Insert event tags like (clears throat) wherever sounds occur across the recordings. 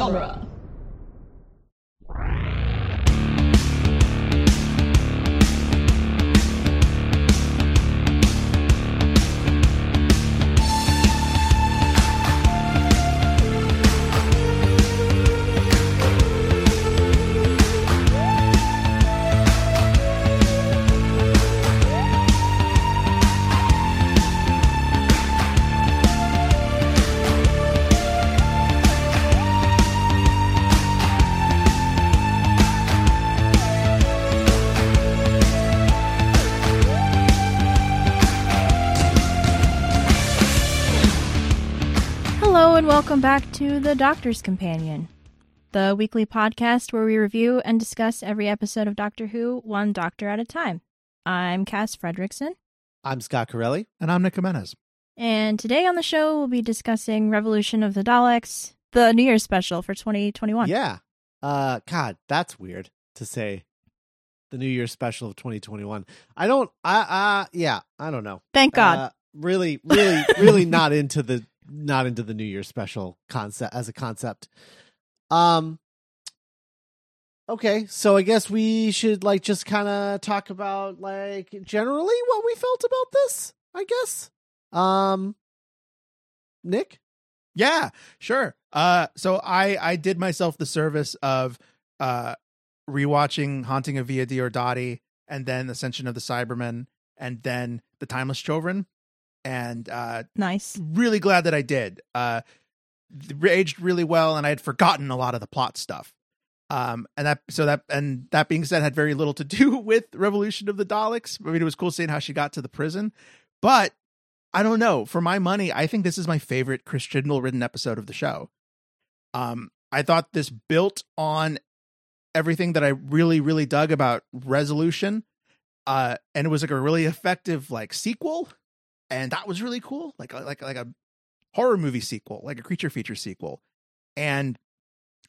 genre. Welcome back to The Doctor's Companion, the weekly podcast where we review and discuss every episode of Doctor Who one doctor at a time. I'm Cass Fredrickson, I'm Scott Corelli. And I'm Nick Jimenez. and today on the show we'll be discussing Revolution of the Daleks, the New Year's special for 2021. Yeah. Uh God, that's weird to say. The New Year's special of 2021. I don't I uh yeah, I don't know. Thank God. Uh, really, really, really (laughs) not into the not into the New Year special concept as a concept. Um Okay, so I guess we should like just kind of talk about like generally what we felt about this, I guess. Um Nick? Yeah, sure. Uh, so I I did myself the service of uh rewatching Haunting of Villa Diodati and then Ascension of the Cybermen and then The Timeless Children, and uh, nice. really glad that I did. Uh, aged really well, and I had forgotten a lot of the plot stuff. Um, and that so that and that being said, had very little to (laughs) do with Revolution of the Daleks. I mean, it was cool seeing how she got to the prison, but I don't know. For my money, I think this is my favorite Chris Chibnall written episode of the show. Um, I thought this built on everything that I really, really dug about Resolution. Uh, and it was like a really effective like sequel, and that was really cool. Like like like a horror movie sequel, like a creature feature sequel. And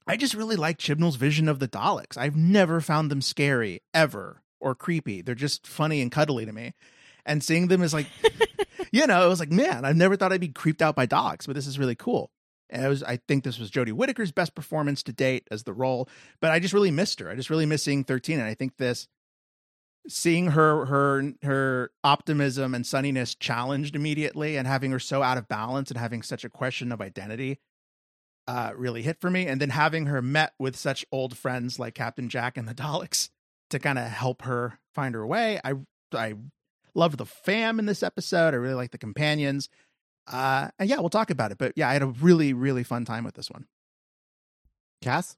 I just really like Chibnall's vision of the Daleks. I've never found them scary ever or creepy. They're just funny and cuddly to me. And seeing them is like, (laughs) you know, it was like, man, I never thought I'd be creeped out by Daleks, but this is really cool. And it was, I think this was Jodie Whittaker's best performance to date as the role, but I just really missed her. I just really miss seeing 13. And I think this, seeing her, her, her optimism and sunniness challenged immediately and having her so out of balance and having such a question of identity uh, really hit for me. And then having her met with such old friends like Captain Jack and the (laughs) Daleks to kind of help her find her way. I, I loved the fam in this episode. I really like the companions. Uh, and yeah, we'll talk about it. But yeah, I had a really, really fun time with this one. Cass?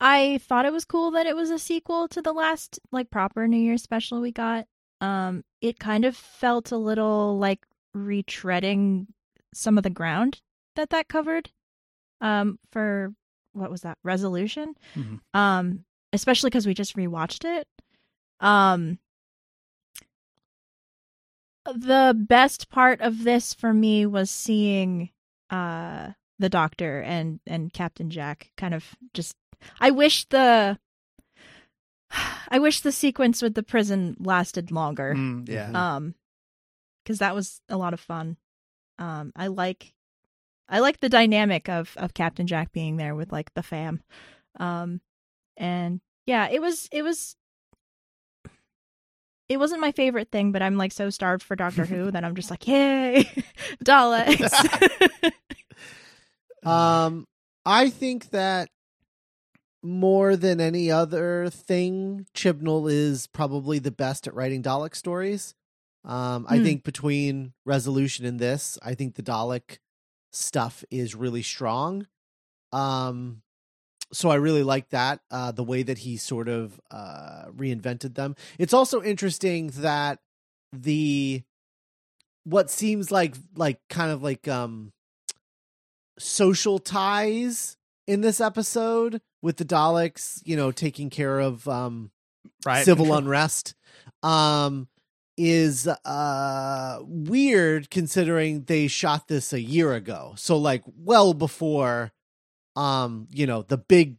I thought it was cool that it was a sequel to the last like proper New Year's special we got. Um it kind of felt a little like retreading some of the ground that that covered um for what was that resolution Mhm. um especially cuz we just rewatched it um the best part of this for me was seeing uh the doctor and and Captain Jack kind of just I wish the (sighs) I wish the sequence with the prison lasted longer. Mm, yeah. Um cuz that was a lot of fun. Um I like I like the dynamic of of Captain Jack being there with like the fam. Um and yeah, it was it was it wasn't my favorite thing, but I'm like so starved for Doctor Who (laughs) that I'm just like, yay, (laughs) Daleks. (laughs) Um, I think that more than any other thing, Chibnall is probably the best at writing Dalek stories. Um, I Hmm. think between Resolution and this, I think the Dalek stuff is really strong. Um, so I really like that uh, the way that he sort of uh, reinvented them. It's also interesting that the what seems like like kind of like um social ties in this episode with the Daleks, you know, taking care of um right. civil (laughs) unrest um is uh weird considering they shot this a year ago. So like well before um you know the big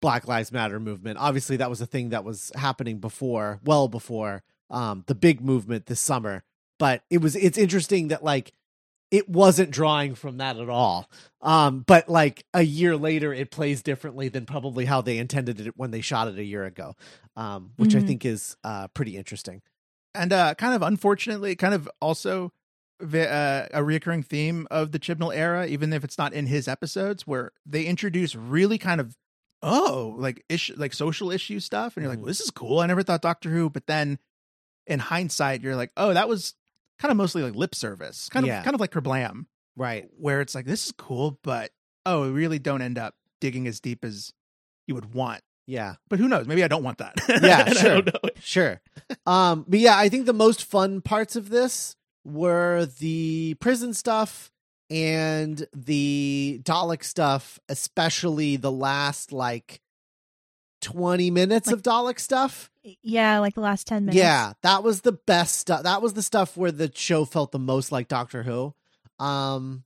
Black Lives Matter movement. Obviously that was a thing that was happening before, well before um the big movement this summer. But it was it's interesting that like it wasn't drawing from that at all. Um, but like a year later, it plays differently than probably how they intended it when they shot it a year ago, um, which I Mhm. think is uh, pretty interesting. and uh kind of unfortunately kind of also uh, a reoccurring theme of the chibnall era even if it's not in his episodes where they introduce really kind of oh like issue like social issue stuff and you're like Mhm. well, this is cool i never thought doctor who but then in hindsight you're like oh that was kind of mostly like lip service kind of Yeah. kind of like kerblam Right. where it's like this is cool but oh we really don't end up digging as deep as you would want Yeah. but who knows maybe i don't want that (laughs) Yeah, sure. Sure. Um, but yeah, I think the most fun parts of this were the prison stuff and the Dalek stuff, especially the last like 20 minutes Like- of Dalek stuff. Yeah, like the last 10 minutes. Yeah, that was the best stuff. That was the stuff where the show felt the most like Doctor Who. Um,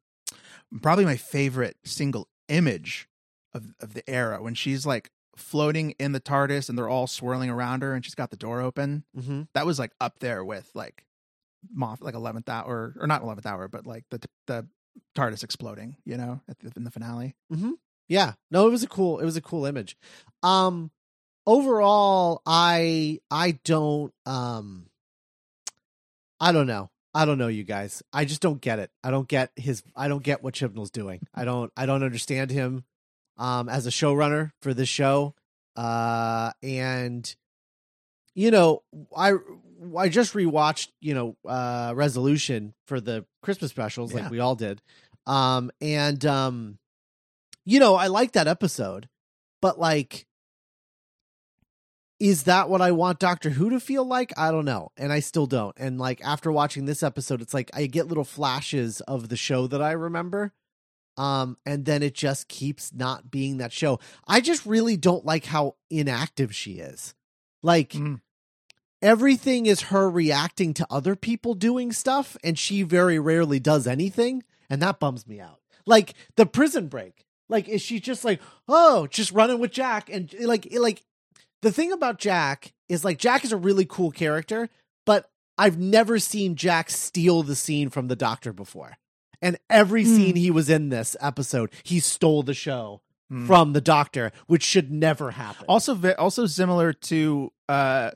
probably my favorite single image of of the era when she's like floating in the TARDIS and they're all swirling around her and she's got the door open. mhm. That was like up there with like Moff like eleventh hour or not eleventh hour, but like the the TARDIS exploding. You know, at the, in the finale. Yeah. No, it was a cool it was a cool image. Um overall I I don't um I don't know. I don't know you guys. I just don't get it. I don't get his I don't get what Chibnall's doing. I don't I don't understand him um as a showrunner for this show. Uh and you know, I I just rewatched, you know, uh Resolution for the Christmas specials Yeah. like we all did. Um and um you know, I like that episode, but like, is that what I want Doctor Who to feel like? I don't know. And I still don't. And like, after watching this episode, it's like I get little flashes of the show that I remember. Um, and then it just keeps not being that show. I just really don't like how inactive she is. Like, Mm. everything is her reacting to other people doing stuff, and she very rarely does anything. And that bums me out. Like the prison break. Like, is she just like, oh, just running with Jack? And like, like the thing about Jack is like Jack is a really cool character, but I've never seen Jack steal the scene from the Doctor before. And every Hmm. scene he was in this episode, he stole the show Hmm. from the Doctor, which should never happen. Also, also similar to uh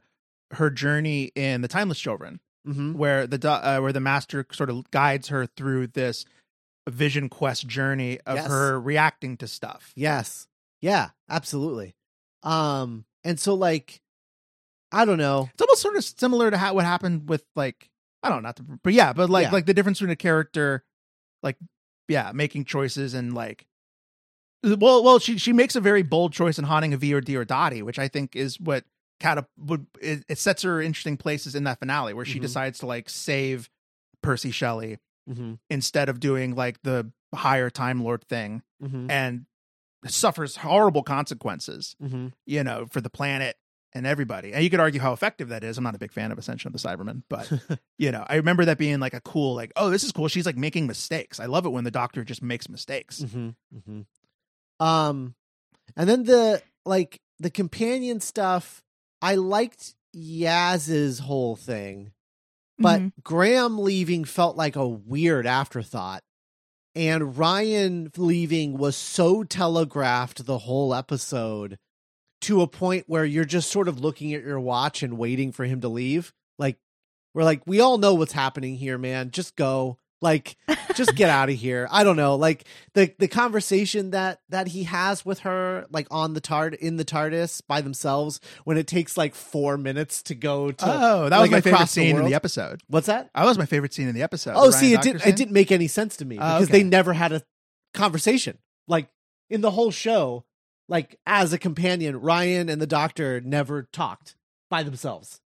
her journey in the Timeless Children. mm-hmm. where the do- uh, where the master sort of guides her through this vision quest journey of Yes. her reacting to stuff. Yes. Yeah, absolutely. Um, and so like, I don't know. It's almost sort of similar to how what happened with like I don't know, not to, but yeah, but like Yeah. like the difference between a character, like yeah, making choices and like. Well, well, she she makes a very bold choice in haunting a V or D or Dottie, which I think is what catap would it, it sets her interesting places in that finale where she Mhm. decides to like save Percy Shelley Mm-hmm. instead of doing like the higher Time Lord thing Mm-hmm. and suffers horrible consequences, Mm-hmm. you know, for the planet and everybody. And you could argue how effective that is. I'm not a big fan of Ascension of the Cybermen, but (laughs) you know, I remember that being like a cool, like, oh, this is cool. She's like making mistakes. I love it when the doctor just makes mistakes. Mm-hmm. Mm-hmm. Um, and then the like the companion stuff. I liked Yaz's whole thing, but Mhm. Graham leaving felt like a weird afterthought. And Ryan leaving was so telegraphed the whole episode to a point where you're just sort of looking at your watch and waiting for him to leave. Like, we're like, we all know what's happening here, man. Just go. Like, just get out of here. I don't know. Like the the conversation that that he has with her, like on the tard in the TARDIS by themselves, when it takes like four minutes to go to Oh, that like, was my favorite across the scene in the episode. What's that? That was my favorite scene in the episode. Oh, see, it didn't it didn't make any sense to me Oh, because they okay. never had a conversation. Like in the whole show, like as a companion, Ryan and the Doctor never talked by themselves,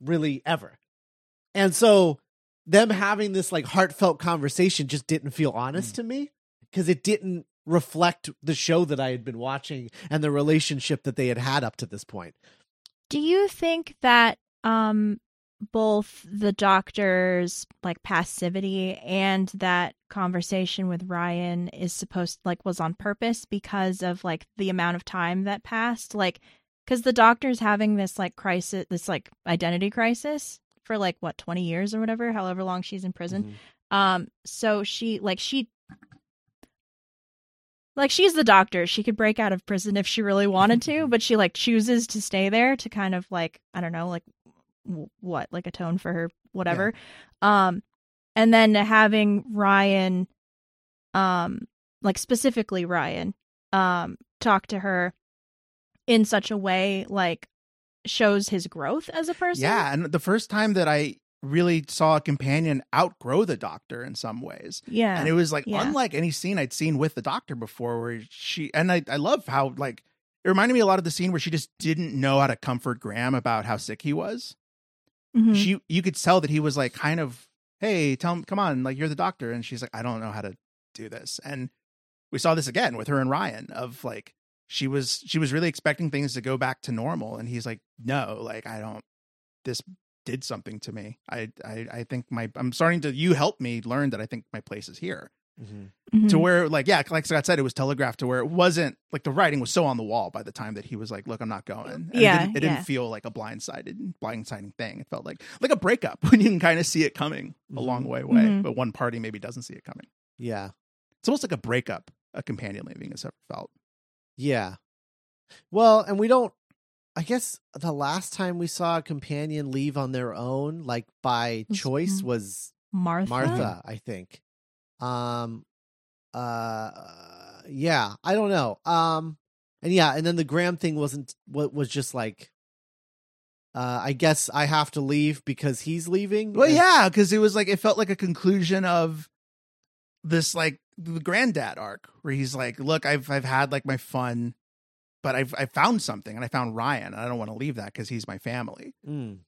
really ever. And so them having this like heartfelt conversation just didn't feel honest Mm. to me because it didn't reflect the show that I had been watching and the relationship that they had had up to this point. Do you think that um both the doctor's like passivity and that conversation with Ryan is supposed like was on purpose because of like the amount of time that passed like cuz the doctor's having this like crisis this like identity crisis for like what 20 years or whatever however long she's in prison Um, so she like she like she's the doctor. She could break out of prison if she really wanted to, (laughs) but she like chooses to stay there to kind of like I don't know, like w- what, like atone for her whatever. Um and then having Ryan um like specifically Ryan um talk to her in such a way like shows his growth as a person. Yeah, and the first time that I really saw a companion outgrow the doctor in some ways. Yeah. And it was like Yeah. unlike any scene I'd seen with the doctor before where she and I I love how like it reminded me a lot of the scene where she just didn't know how to comfort Graham about how sick he was. Mhm. She you could tell that he was like kind of, hey, tell him come on, like you're the doctor. And she's like, I don't know how to do this. And we saw this again with her and Ryan of like she was she was really expecting things to go back to normal. And he's like, No, like I don't this did something to me. I I I think my I'm starting to you helped me learn that I think my place is here. Mhm. To where like yeah, like Scott said, it was telegraphed to where it wasn't like the writing was so on the wall by the time that he was like, "Look, I'm not going." And Yeah, it didn't, it yeah. didn't feel like a blindsided blindsiding thing. It felt like like a breakup (laughs) when you can kind of see it coming a Mhm. long way away, Mhm. but one party maybe doesn't see it coming. Yeah. It's almost like a breakup a companion leaving has ever felt. Yeah. Well, and we don't I guess the last time we saw a companion leave on their own, like by choice, was Martha. Martha, I think. Um uh yeah, I don't know. Um and yeah, and then the Graham thing wasn't what was just like uh I guess I have to leave because he's leaving. Well, And- yeah, because it was like it felt like a conclusion of this like the granddad arc where he's like, "Look, I've I've had like my fun, but I've I found something, and I found Ryan, and I don't want to leave that because he's my family." Mm.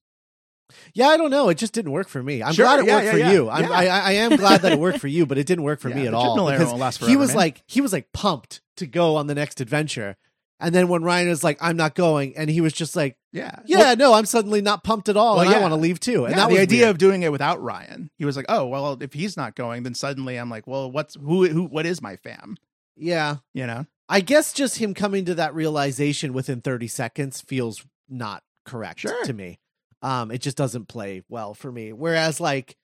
Yeah, I don't know. It just didn't work for me. I'm Sure, glad it yeah, worked yeah, for yeah, you. I'm. I, I am glad that it worked (laughs) for you, but it didn't work for me at all. Won't he was man. like he was like pumped to go on the next adventure, and then when Ryan was like, "I'm not going," and he was just like, Yeah, "Yeah, Well, no, I'm suddenly not pumped at all, Well, and I want to leave too." And yeah, that the idea weird. of doing it without Ryan, he was like, "Oh, well, if he's not going, then suddenly I'm like, well, what's who who what is my fam?" yeah, You know? I guess just him coming to that realization within 30 seconds feels not correct Sure. to me. Um, it just doesn't play well for me. Whereas, like,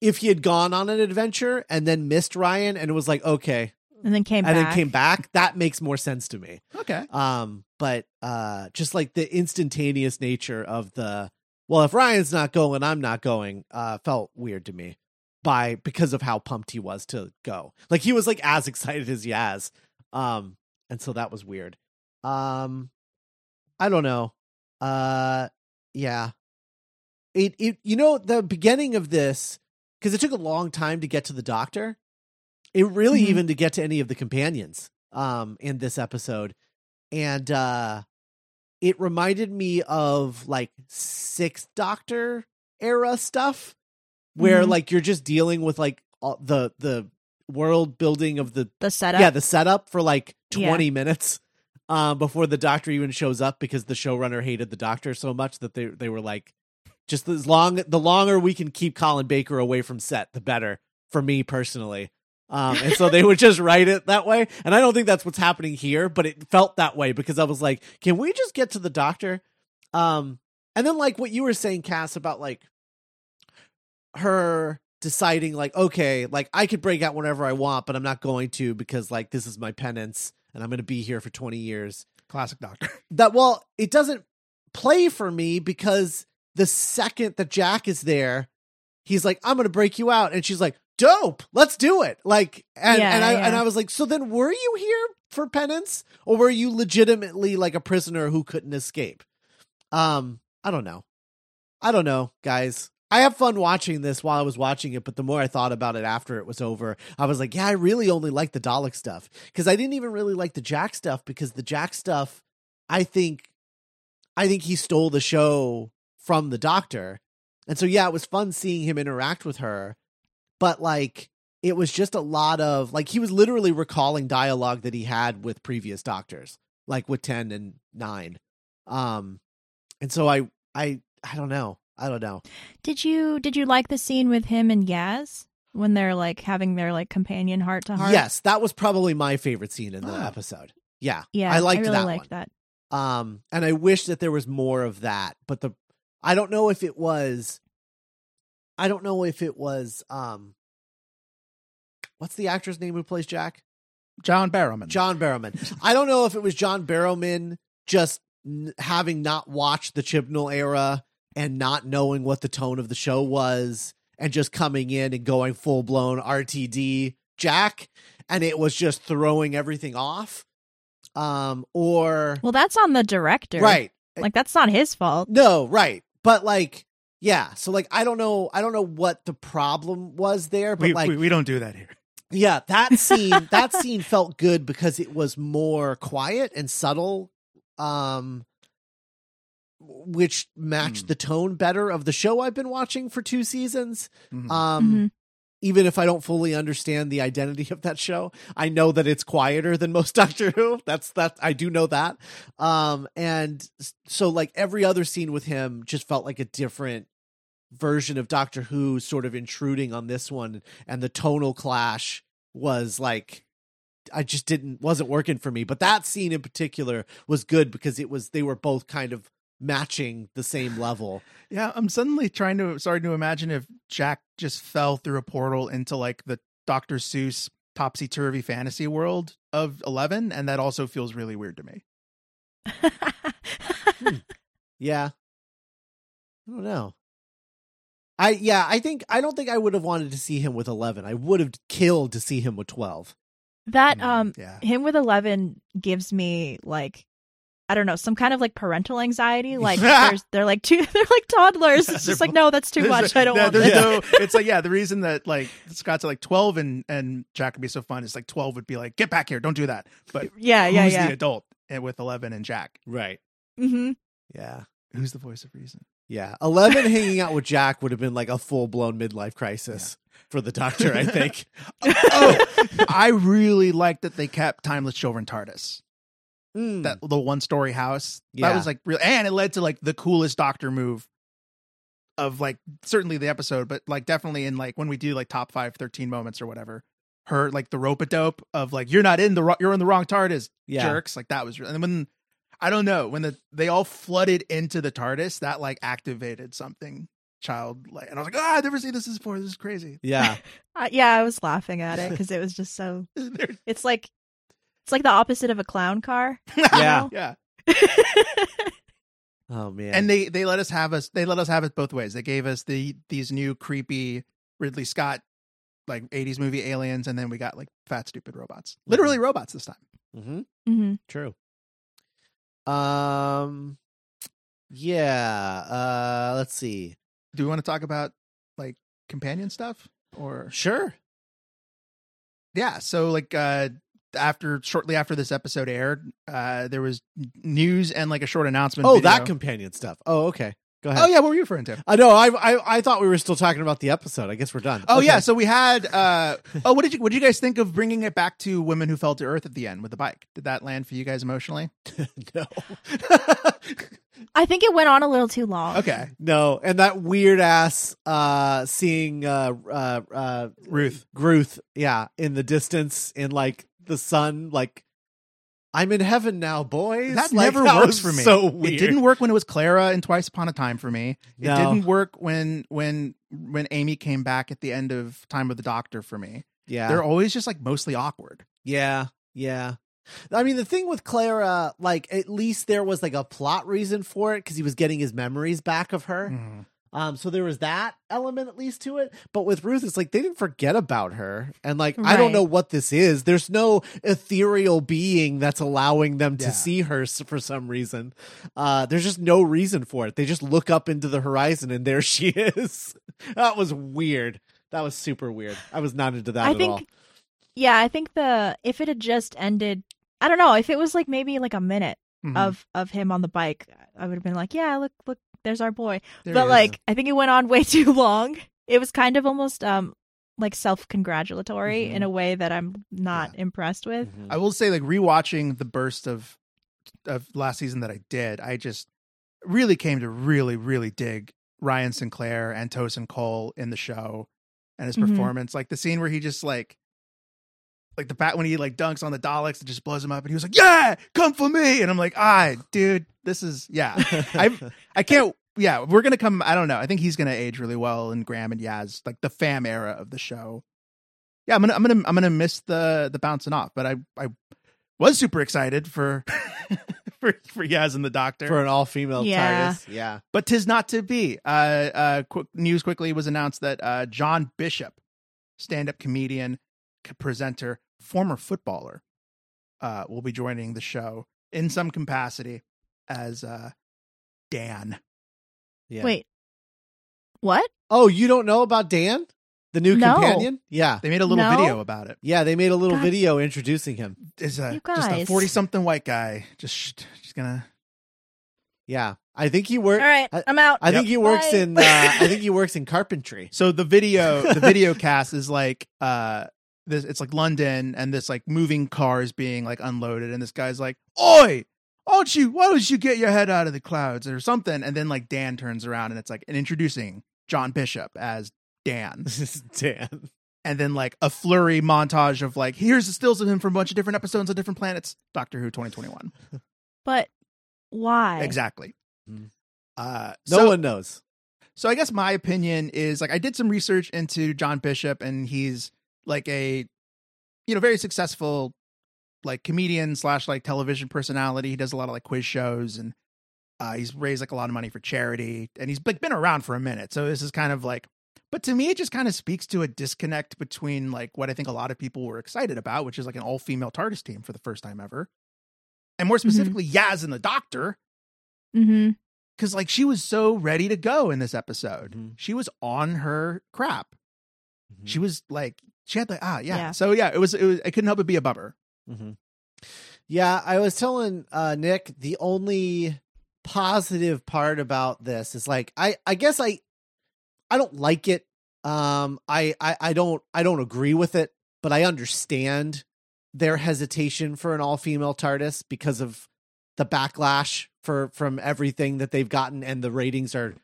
if he had gone on an adventure and then missed Ryan and it was like, okay, and then came and back. then came back, that makes more sense to me. Okay. Um, but uh, just like the instantaneous nature of the well, if Ryan's not going, I'm not going. Uh, felt weird to me by because of how pumped he was to go. Like he was like as excited as Yaz. Um, and so that was weird. Um, I don't know. Uh, yeah. It it you know the beginning of this because it took a long time to get to the doctor. It really Mhm. even to get to any of the companions um in this episode. And uh it reminded me of like sixth doctor era stuff where Mhm. like you're just dealing with like all the the world building of the the setup. yeah the setup for like Yeah. 20 minutes um before the doctor even shows up because the showrunner hated the doctor so much that they they were like just as long the longer we can keep Colin Baker away from set the better for me personally um and so they would just write it that way. And I don't think that's what's happening here but it felt that way because I was like can we just get to the doctor? Um and then like what you were saying Cass about like her deciding like okay like i could break out whenever i want but i'm not going to because like this is my penance and i'm going to be here for 20 years. Classic doctor. that well it doesn't play for me because the second that jack is there he's like i'm going to break you out. And she's like dope. Let's do it. Like and Yeah, and i yeah. and i was like so then were you here for penance? Or were you legitimately like a prisoner who couldn't escape? Um i don't know. I don't know, guys. I have fun watching this while I was watching it, but the more I thought about it after it was over, I was like, yeah, I really only like the Dalek stuff. Because I didn't even really like the Jack stuff because the Jack stuff, I think, I think he stole the show from the Doctor, and so yeah, it was fun seeing him interact with her, but like it was just a lot of like he was literally recalling dialogue that he had with previous Doctors, like with ten and nine, um, and so I I I don't know. I don't know. Did you did you like the scene with him and Yaz when they're like having their like companion heart to heart? Yes, that was probably my favorite scene in the Oh. episode. Yeah. Yeah. I liked really that liked one. that. Um and I wish that there was more of that, but the I don't know if it was I don't know if it was um what's the actor's name who plays Jack? John Barrowman. John Barrowman. I don't know if it was John Barrowman just n- having not watched the Chibnall era and not knowing what the tone of the show was and just coming in and going full blown RTD Jack and it was just throwing everything off. Um or Well, that's on the director. right. Like that's not his fault. No, right. But like yeah, so like I don't know I don't know what the problem was there but we, like we, we don't do that here. yeah, that (laughs) scene that scene felt good because it was more quiet and subtle um which matched Hmm. the tone better of the show I've been watching for two seasons. Mhm. Um Mhm. even if I don't fully understand the identity of that show, I know that it's quieter than most (laughs) Doctor Who. That's that I do know that. Um and so like every other scene with him just felt like a different version of Doctor Who sort of intruding on this one and the tonal clash was like I just didn't wasn't working for me. But that scene in particular was good because it was they were both kind of matching the same level. Yeah, I'm suddenly trying to starting to imagine if Jack just fell through a portal into like the Dr. Seuss topsy turvy fantasy world of Eleven, and that also feels really weird to me. (laughs) Hmm. Yeah. I don't know. I yeah, I think I don't think I would have wanted to see him with 11. I would have killed to see him with 12. that Mm, um yeah, him with 11 gives me like I don't know, some kind of like parental anxiety. (laughs) Like there's they're like two (laughs) they're like toddlers. It's They're just like no, that's too much. a- I don't yeah, want there's that. no. (laughs) It's like yeah, the reason that like Scott's like 12 and and Jack would be so fun is like 12 would be like get back here, don't do that. But Yeah, yeah, who's yeah. the adult and with 11 and Jack? Right. Mm-hmm. Yeah. Who's the voice of reason? Yeah. 11 hanging out with Jack would have been like a full-blown midlife crisis for the doctor, I think. (laughs) oh, I really liked that they kept Timeless Children TARDIS. Mm. That little one story house. Yeah. That was like real and it led to like the coolest doctor move of like certainly the episode, but like definitely in like when we do like top five 13 moments or whatever. Her like the rope a dope of like you're not in the ro- you're in the wrong TARDIS yeah. jerks. Like that was real. And when I don't know when the they all flooded into the TARDIS, that like activated something childlike, and I was like, ah, I've never seen this before. This is crazy. Yeah. (laughs) Uh, yeah, I was laughing at it because it was just so. (laughs) It's like it's like the opposite of a clown car. Yeah. yeah. (laughs) Oh man. And they they let us have us they let us have it both ways. They gave us the these new creepy Ridley Scott like 80s movie aliens, and then we got like fat stupid robots, literally robots this time. hmm hmm True. Um yeah, uh let's see. Do we want to talk about like companion stuff or Sure. yeah so like uh after shortly after this episode aired uh there was news and like a short announcement Oh, video. that companion stuff. Oh, okay. Go ahead. oh yeah what were you referring to I know. I, I I thought we were still talking about the episode. I guess we're done. oh Okay. yeah so we had uh oh what did you what did you guys think of bringing it back to women who fell to earth at the end with the bike did that land for you guys emotionally (laughs) no, (laughs) I think it went on a little too long. okay no, and that weird ass uh seeing uh uh uh ruth Gruth, yeah, in the distance in like the sun, like I'm in heaven now, boys. that Like, never that works for me So weird. it didn't work when it was clara and twice upon a time for me it No. didn't work when when when amy came back at the end of time of the doctor for me Yeah, they're always just like mostly awkward Yeah, yeah. I mean, the thing with Clara, like, at least there was like a plot reason for it because he was getting his memories back of her. Mhm. Um, so there was that element at least to it. But with Ruth, it's like they didn't forget about her, and like I don't know what this is. There's no ethereal being that's allowing them to Yeah. see her for some reason. Uh, there's just no reason for it. They just look up into the horizon, and there (laughs) she is. that was weird. That was super weird. I was not into that I at think all. yeah, I think the if it had just ended I don't know, if it was like maybe like a minute Mhm. of of him on the bike, I would have been like, Yeah, look look, there's our boy. There but like I think it went on (laughs) way too long. It was kind of almost um like self congratulatory Mhm. in a way that I'm not impressed with. Mhm. I will say, like rewatching the burst of of last season that I did, I just really came to really, really dig Ryan Sinclair and Tosin Cole in the show and his Mhm. performance. Like the scene where he just like like the bat when he like dunks on the Daleks and just blows him up and he was like, Yeah, come for me. And I'm like, ah, dude, this is yeah. (laughs) I I can't yeah, we're gonna come I don't know. I think he's gonna age really well in Graham and Yaz, like the fam era of the show. yeah, I'm gonna I'm gonna I'm gonna miss the the bouncing off, but I I was super excited for (laughs) for for Yaz and the Doctor. for an all female Yeah. TARDIS. Yeah. but tis not to be. Uh, uh, quick news quickly was announced that uh, John Bishop, stand-up comedian, presenter, former footballer, uh, will be joining the show in some capacity as uh, Dan. Yeah. Wait. What? Oh, you don't know about Dan, the new No. companion? Yeah. They made a little No. video about it. Yeah, they made a little God. video introducing him. Is a You just a forty-something white guy just just gonna. Yeah. I think he works. All right, I- I'm out. I think Yep. he works Bye. in (laughs) uh, I think he works in carpentry. So the video, the (laughs) video cast is like, uh, this it's like London, and this like moving car is being like unloaded, and this guy's like, "Oi, why don't you, why don't you get your head out of the clouds or something?" And then like Dan turns around, and it's like and introducing John Bishop as Dan, (laughs) This is Dan. and then like a flurry montage of like, here's the stills of him from a bunch of different episodes on different planets, Doctor Who 2021, (laughs) But why? exactly. Hmm. Uh, No so- one knows. So I guess my opinion is like I did some research into John Bishop and he's like a you know very successful like comedian slash like television personality. He does a lot of like quiz shows and uh, he's raised like a lot of money for charity and he's like been around for a minute. So this is kind of like but to me it just kind of speaks to a disconnect between like what I think a lot of people were excited about, which is like an all female TARDIS team for the first time ever. And more specifically Yaz and the Doctor Mm-hmm. because like she was so ready to go in this episode. Mhm. She was on her crap. She was like she had like ah yeah. Yeah. So yeah, it was it was it couldn't help but be a bummer. Hmm Yeah, I was telling uh, Nick the only positive part about this is like I I guess I I don't like it. Um, I I I don't I don't agree with it, but I understand their hesitation for an all female TARDIS because of the backlash for from everything that they've gotten, and the ratings are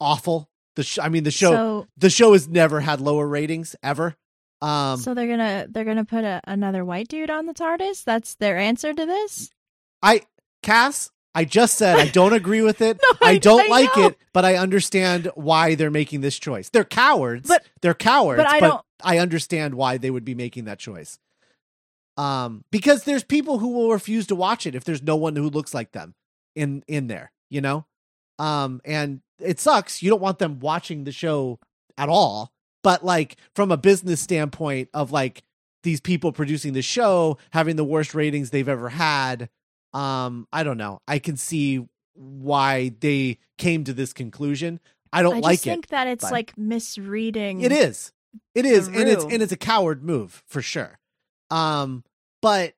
awful. The sh- I mean the show So, the show has never had lower ratings ever. Um, so they're gonna they're gonna put a, another white dude on the TARDIS. That's their answer to this. I Cass, I just said I don't agree with it. (laughs) No, I, I- don't I like know. it, but I understand why they're making this choice. They're cowards. But- they're cowards. but I don't- I understand why they would be making that choice. Um, because there's people who will refuse to watch it if there's no one who looks like them in in there, you know. Um, and it sucks. You don't want them watching the show at all. But like from a business standpoint of like these people producing the show having the worst ratings they've ever had, um, I don't know. I can see why they came to this conclusion. I don't I like just it. think that it's but- like misreading. It is. It is, and it's and it's a coward move for sure. Um, but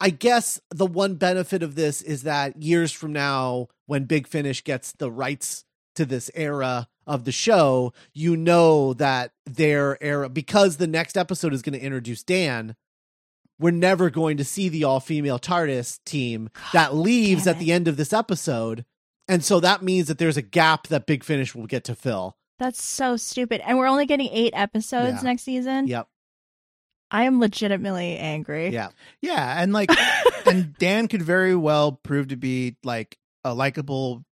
I guess the one benefit of this is that years from now, when Big Finish gets the rights to this era of the show, you know that their era because the next episode is going to introduce Dan. We're never going to see the all female TARDIS team (gasps) that leaves at the end of this episode. And so that means that there's a gap that Big Finish will get to fill. That's so stupid. And we're only getting eight episodes Yeah. next season. Yep. I am legitimately angry. Yeah. (laughs) Yeah, and like and Dan could very well prove to be like a likable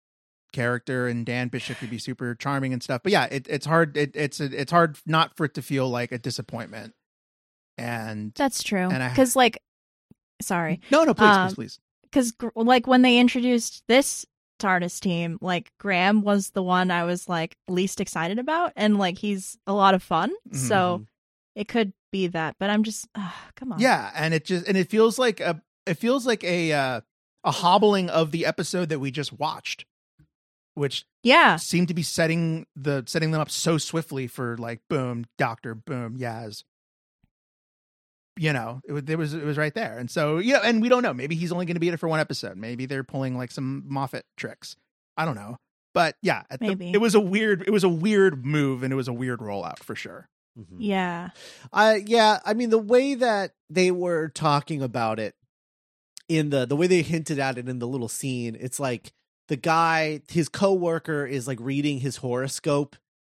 character and Dan Bishop could be super charming and stuff. But yeah, it, it's hard it, it's it's hard not for it to feel like a disappointment. And That's true. And Because, like, sorry. no, no, please, Um, please, please. Because, like, when they introduced this TARDIS team, like, Graham was the one I was, like, least excited about. And, like, he's a lot of fun. Mm-hmm. So it could be that. But I'm just, come on. Yeah, and it just and it feels like a it feels like a uh, a hobbling of the episode that we just watched, which Yeah. seemed to be setting the setting them up so swiftly for like boom, Doctor, boom, Yaz. You know, it was it was it was right there, and so you know, and we don't know. Maybe he's only going to be in it for one episode. Maybe they're pulling like some Moffat tricks. I don't know, but yeah, at the- Maybe. it was a weird it was a weird move, and it was a weird rollout for sure. Mhm. Yeah. I yeah, I mean the way that they were talking about it in the the way they hinted at it in the little scene, it's like the guy, his coworker is like reading his horoscope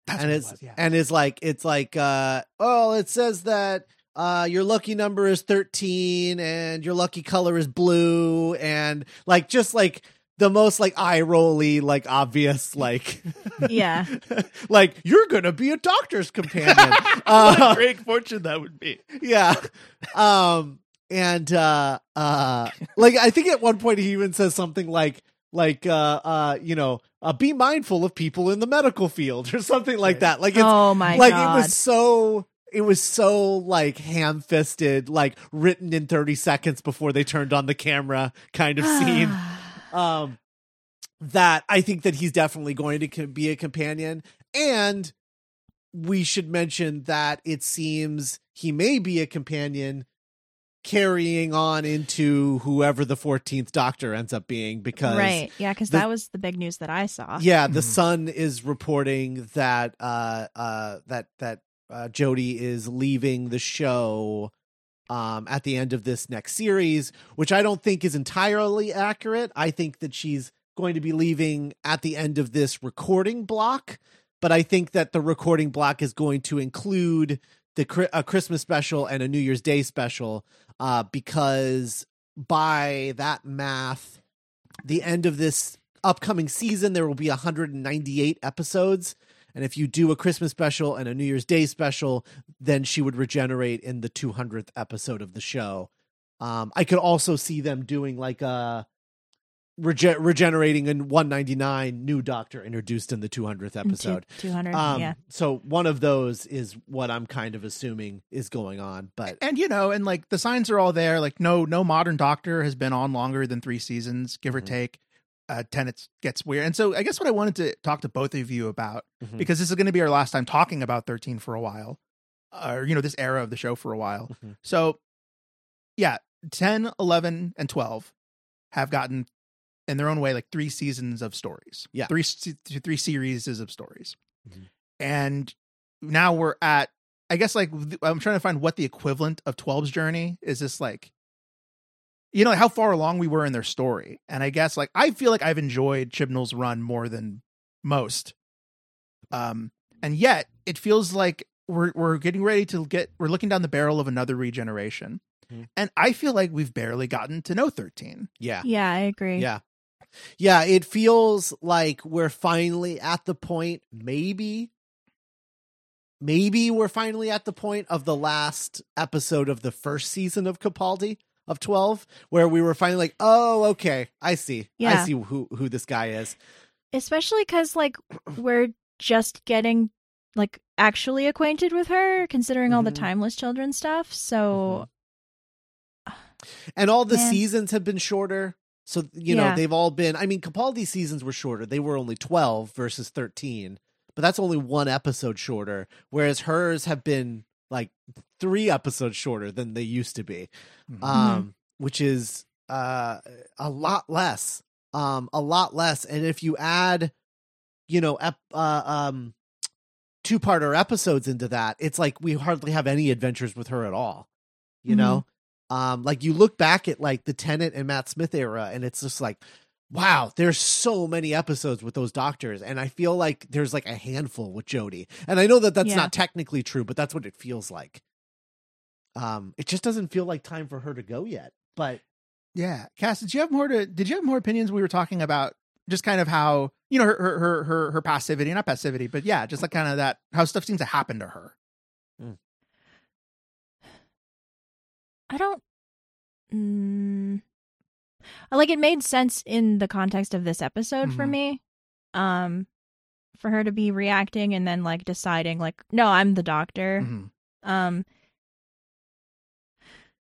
That's and what it it's was, yeah. and it's like it's like uh oh it says that uh your lucky number is 13 and your lucky color is blue and like just like the most like eye rolly, like obvious, (laughs) like Yeah. (laughs) like you're gonna be a doctor's companion. (laughs) what Uh, a great fortune that would be. yeah. Um and uh uh like I think at one point he even says something like like uh uh you know uh, be mindful of people in the medical field (laughs) or something like that. Like it's oh my like god. it was so it was so like ham-fisted like written in 30 seconds before they turned on the camera kind of scene. (sighs) Um that I think that he's definitely going to be a companion. And we should mention that it seems he may be a companion carrying on into whoever the 14th doctor ends up being because right. Yeah, because that was the big news that I saw. yeah the Mhm. sun is reporting that uh uh that that uh Jodie is leaving the show um at the end of this next series which i don't think is entirely accurate i think that she's going to be leaving at the end of this recording block but i think that the recording block is going to include the a christmas special and a new year's day special uh because by that math the end of this upcoming season there will be 198 episodes. And if you do a christmas special and a new year's day special then she would regenerate in the 200th episode of the show. Um i could also see them doing like a rege- regenerating in 199 new doctor introduced in the 200th episode Two hundred. um yeah. so one of those is what i'm kind of assuming is going on but And you know, and like the signs are all there. Like no, no modern Doctor has been on longer than three seasons, give or Mhm. take. Uh, Tennant's gets weird, and so I guess what I wanted to talk to both of you about Mhm. because this is going to be our last time talking about thirteen for a while, or you know, this era of the show for a while. Mhm. So, yeah, 10, 11, and twelve have gotten in their own way like three seasons of stories. Yeah. three se- three series of stories, Mhm. and now we're at I guess like I'm trying to find what the equivalent of 12's journey is. This like, you know, how far along we were in their story, and I guess like I feel like I've enjoyed Chibnall's run more than most, um, and yet it feels like we're we're getting ready to get we're looking down the barrel of another regeneration, Mhm. and I feel like we've barely gotten to know 13. yeah Yeah, I agree. Yeah. Yeah, it feels like we're finally at the point, maybe, maybe we're finally at the point of the last episode of the first season of Capaldi of 12, where we were finally like, oh, okay, I see. I see who, who this guy is. Especially because like we're just getting like actually acquainted with her, considering all the Mhm. timeless children stuff. So And all the Man. seasons have been shorter. So, you know, they've all been, I mean, Capaldi's seasons were shorter. They were only 12 versus 13, but that's only one episode shorter. Whereas hers have been like three episodes shorter than they used to be. Mhm. um, which is uh, a lot less, um, a lot less. And if you add, you know, ep- uh, um, two parter episodes into that, it's like we hardly have any adventures with her at all. You Mhm. know, um, like you look back at like the Tennant and Matt Smith era, and it's just like. Wow, there's so many episodes with those doctors, and I feel like there's like a handful with Jodie. And I know that that's Yeah. not technically true, but that's what it feels like. Um, it just doesn't feel like time for her to go yet. But Yeah, Cass, did you have more to? Did you have more opinions? We were talking about just kind of how you know her her her her, her passivity, not passivity, but yeah, just like kind of that how stuff seems to happen to her. I don't. Mm, like it made sense in the context of this episode for Mhm. me. Um, for her to be reacting and then like deciding like, no, I'm the doctor. Mhm. Um,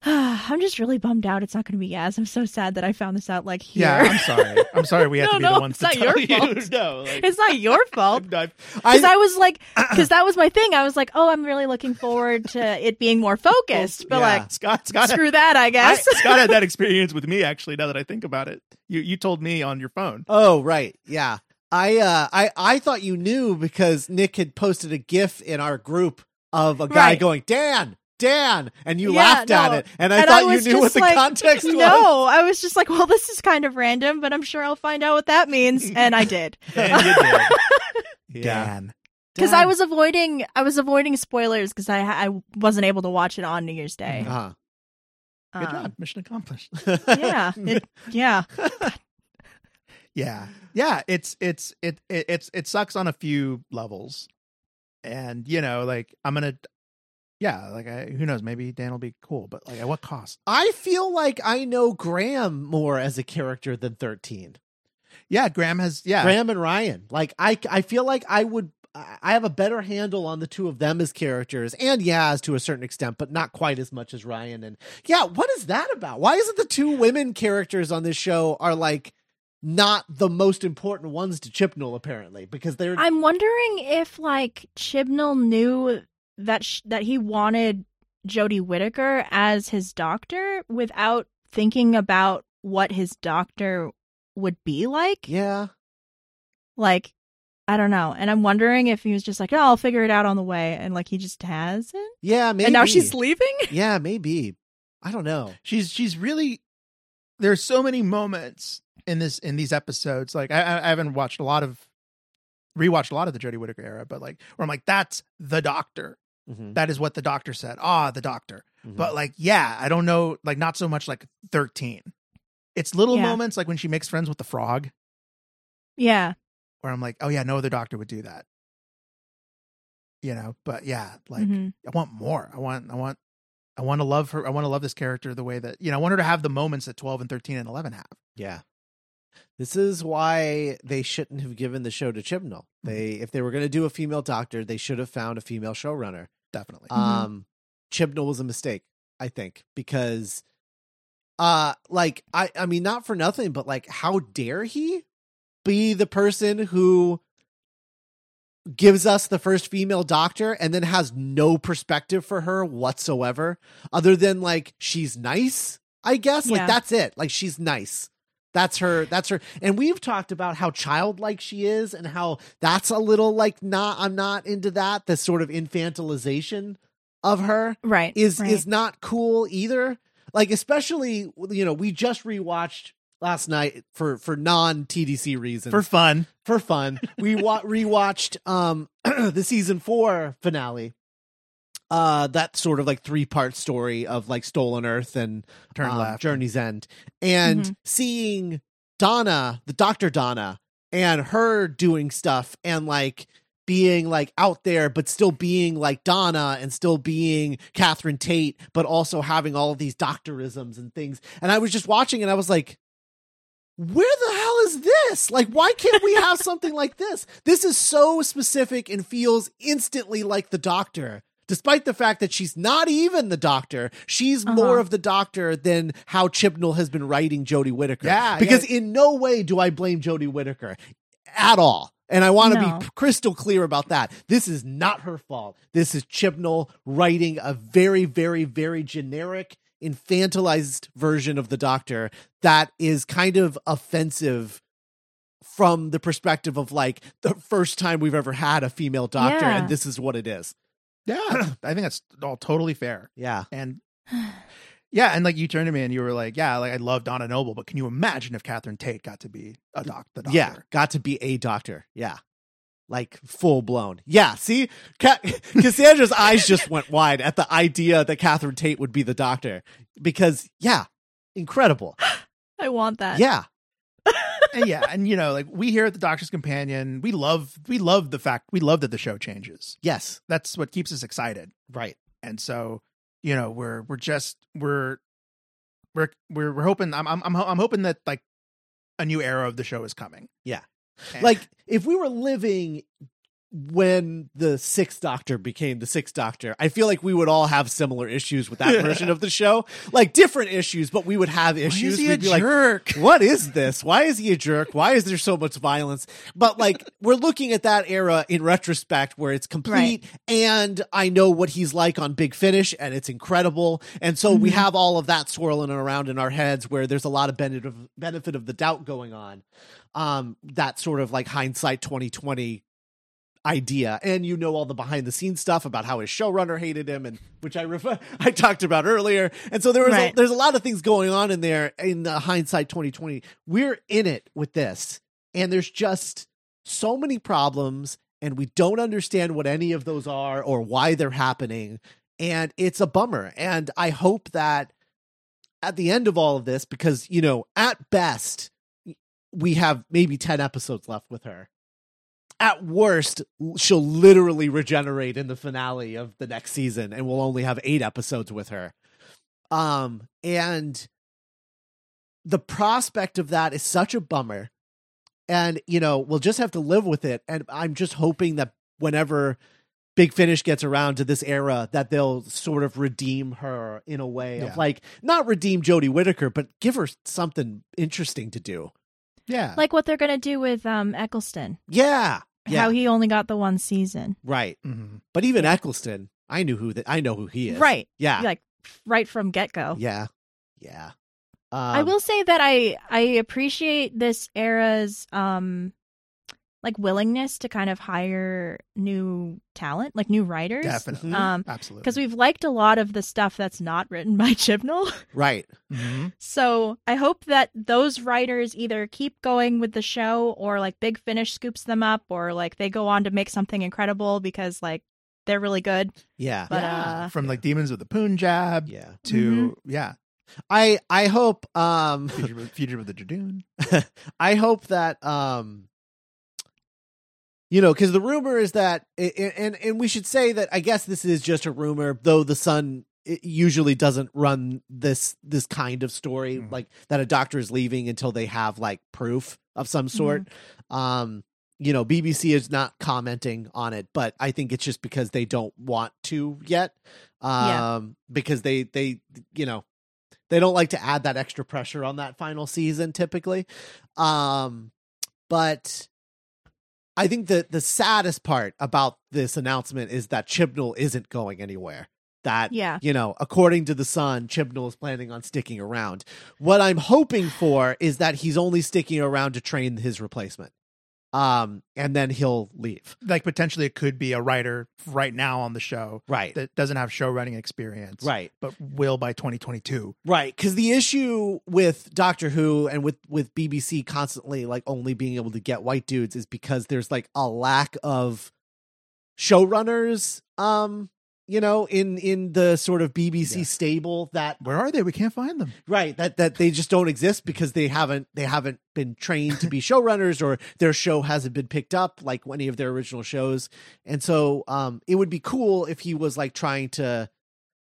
(sighs) I'm just really bummed out. It's not going to be Yaz. I'm so sad that I found this out like here. Yeah, I'm sorry. I'm sorry. We had (laughs) No, to be no, the ones it's to not tell your you. fault. (laughs) no, like, it's not your (laughs) fault. I- Because I, was like, (clears throat) because that was my thing. I was like, oh, I'm really looking forward to it being more focused. But Yeah. like, Scott Scott had, screw that, I I, guess. Scott had that experience with me actually. Now that I think about it, you you told me on your phone. Oh, right. Yeah. I uh I I thought you knew because Nick had posted a gif in our group of a guy Right. going, "Dan, Dan," and you Yeah, laughed at it. And I And thought I you knew what the like, context was. No, I was just like, well, this is kind of random, but I'm sure I'll find out what that means, and I did (laughs) And you did. (laughs) Yeah. Dan. because I was avoiding I was avoiding spoilers because I I wasn't able to watch it on New Year's Day. Uh-huh. Good Um, job. Mission accomplished. Yeah, (laughs) it, yeah. yeah yeah it's it's it, it it's it sucks on a few levels and you know like i'm gonna yeah like I, who knows maybe dan will be cool but like at what cost I feel like I know Graham more as a character than 13. yeah graham has yeah Graham and Ryan. Like I I feel like I would I I have a better handle on the two of them as characters and Yaz to a certain extent, but not quite as much as Ryan. And yeah, what is that about? Why is it the two women characters on this show are like not the most important ones to Chibnall apparently because they're I'm wondering if like Chibnall knew that sh- that he wanted Jodie Whittaker as his doctor without thinking about what his doctor would be like. yeah. Like, I don't know. And I'm wondering if he was just like, "Oh, I'll figure it out on the way," and like he just hasn't. Yeah, maybe. And now she's leaving. (laughs) Yeah, maybe. I don't know. she's she's really there's so many moments in this in these episodes like i i I haven't watched a lot of rewatched a lot of the jodie whittaker era but like where i'm like that's the doctor Mhm, that is what the doctor said ah the doctor mhm. but like yeah i don't know like not so much like 13 it's little Yeah. moments like when she makes friends with the frog Yeah. where i'm like oh yeah no other doctor would do that you know but yeah like Mhm. i want more i want i want i want to love her i want to love this character the way that you know i want her to have the moments that 12 and 13 and 11 have Yeah. This is why they shouldn't have given the show to Chibnall. They if they were going to do a female doctor, they should have found a female showrunner. definitely. Um Chibnall was a mistake, I think, because uh like I I mean not for nothing, but like how dare he be the person who gives us the first female doctor and then has no perspective for her whatsoever other than like she's nice i guess? Like that's it. Like she's nice that's her that's her and we've talked about how childlike she is and how that's a little like not i'm not into that the sort of infantilization of her Right. is right. is not cool either like especially you know we just rewatched last night for for non tdc reasons for fun for fun. We wa- rewatched um (clears throat) the season four finale. Uh, that sort of like three part story of like Stolen Earth and turn um, left Journey's End, and Mhm. seeing Donna, the Doctor Donna, and her doing stuff and like being like out there, but still being like Donna and still being Catherine Tate, but also having all of these doctorisms and things. And I was just watching and I was like, where the hell is this? Like, why can't we have (laughs) something like this? This is so specific and feels instantly like the doctor. Despite the fact that she's not even the doctor, she's Uh-huh. more of the doctor than how Chibnall has been writing Jodie Whittaker. Yeah, Because in no way do I blame Jodie Whittaker at all. And I want to No. be crystal clear about that. This is not her fault. This is Chibnall writing a very, very, very generic, infantilized version of the Doctor that is kind of offensive from the perspective of like the first time we've ever had a female doctor, Yeah. and this is what it is. Yeah i think that's all totally fair Yeah. and (sighs) yeah and like you turned to me and you were like yeah like i love donna noble but can you imagine if catherine tate got to be a doc the doctor Yeah, got to be a doctor. Yeah. Like full blown. Yeah, see? Ca- (laughs) Cassandra's eyes (laughs) just went wide at the idea that Catherine Tate would be the doctor because, yeah, incredible. (gasps) (gasps) I want that. Yeah. And yeah and you know like we here at the doctor's companion we love we love the fact we love that the show changes Yes. that's what keeps us excited Right. and so you know we're we're just we're we're we're, we're hoping I'm, I'm i'm i'm hoping that like a new era of the show is coming Yeah. And- Like if we were living when the sixth doctor became the sixth doctor, I feel like we would all have similar issues with that (laughs) version of the show. Like different issues, but we would have issues Why is he We'd a be like, jerk (laughs) what is this? Why is he a jerk? Why is there so much violence? But like we're looking at that era in retrospect where it's complete and I know what he's like on Big Finish and it's incredible. And so we Mhm. have all of that swirling around in our heads where there's a lot of benefit of benefit of the doubt going on. Um that sort of like hindsight 2020 idea. And you know all the behind the scenes stuff about how his showrunner hated him and which I refer- (laughs) I talked about earlier. And so there was a, there's a lot of things going on in there in the hindsight 2020 we're in it with this. And there's just so many problems and we don't understand what any of those are or why they're happening. And it's a bummer. And I hope that at the end of all of this because you know at best we have maybe 10 episodes left with her. At worst, she'll literally regenerate in the finale of the next season and we'll only have 8 episodes with her. Um and the prospect of that is such a bummer. And you know, we'll just have to live with it and I'm just hoping that whenever Big Finish gets around to this era that they'll sort of redeem her in a way Yeah. of like not redeem Jodie Whittaker, but give her something interesting to do. Yeah. Like what they're gonna do with um Eccleston. Yeah, yeah, How he only got the one season. right. Mhm. But even Eccleston, I knew who that I know who he is. Right. Yeah. Like right from get go. Yeah. Yeah. Um, I will say that I I appreciate this era's um like willingness to kind of hire new talent, like new writers. Definitely. Um Absolutely. because we've liked a lot of the stuff that's not written (laughs) by Chibnall. Right. Mhm. So I hope that those writers either keep going with the show or like Big Finish scoops them up or like they go on to make something incredible because like they're really good. Yeah. But Yeah. uh From like Demons of the Punjab yeah. to yeah, I I hope um Fugitive, Fugitive of the Judoon. (laughs) I hope that um you know cuz the rumor is that and and we should say that I guess this is just a rumor though the sun usually doesn't run this this kind of story Mhm. like that a doctor is leaving until they have like proof of some sort um you know BBC is not commenting on it but I think it's just because they don't want to yet um Yeah. because they they you know they don't like to add that extra pressure on that final season typically um but i think that the saddest part about this announcement is that chibnall isn't going anywhere. That Yeah. you know according to the sun chibnall is planning on sticking around. What i'm hoping for is that he's only sticking around to train his replacement um and then he'll leave. Like potentially it could be a writer right now on the show right. that doesn't have show running experience, right. But will by 2022. Right, because the issue with Doctor Who and with with BBC constantly like only being able to get white dudes is because there's like a lack of showrunners, um, you know, in in the sort of BBC Yeah. stable that Where are they? We can't find them. right that that they just don't exist because they haven't they haven't been trained to be (laughs) showrunners or their show hasn't been picked up like any of their original shows and so um it would be cool if he was like trying to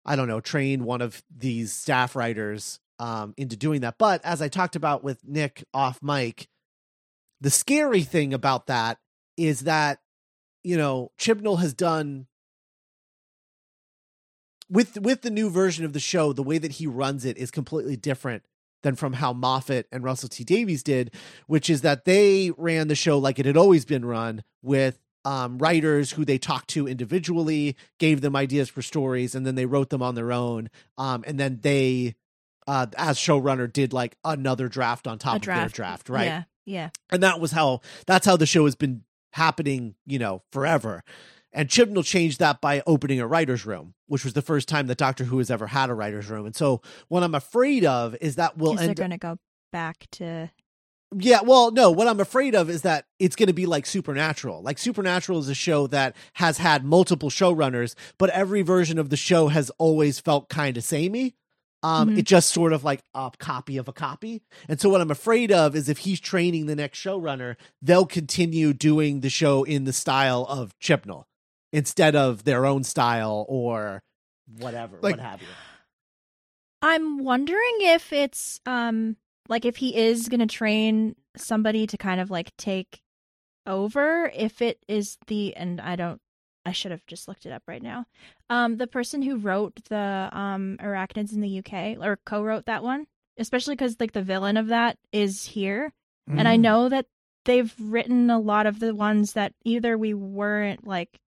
i don't know train one of these staff writers um into doing that but as i talked about with nick off mic the scary thing about that is that you know chibnall has done with with the new version of the show, the way that he runs it is completely different than from how Moffat and Russell T Davies did, which is that they ran the show like it had always been run with um, writers who they talked to individually, gave them ideas for stories, and then they wrote them on their own. Um, and then they, uh, as showrunner, did like another draft on top a of their draft, right? Yeah. Yeah. and that was how that's how the show has been happening you know forever and chibnall changed that by opening a writer's room which was the first time that doctor who has ever had a writer's room and so what i'm afraid of is that we'll Is end gonna go back to yeah well no what i'm afraid of is that it's going to be like supernatural like supernatural is a show that has had multiple showrunners but every version of the show has always felt kind of samey um, Mhm. it just sort of like a copy of a copy. And so what I'm afraid of is if he's training the next showrunner, they'll continue doing the show in the style of Chibnall instead of their own style or whatever, Like- what have you. I'm wondering if it's um like if he is gonna train somebody to kind of like take over, if it is the and I don't I should have just looked it up right now. Um the person who wrote the um arachnids in the UK or co-wrote that one, especially cuz like the villain of that is here. And Mm. I know that they've written a lot of the ones that either we weren't like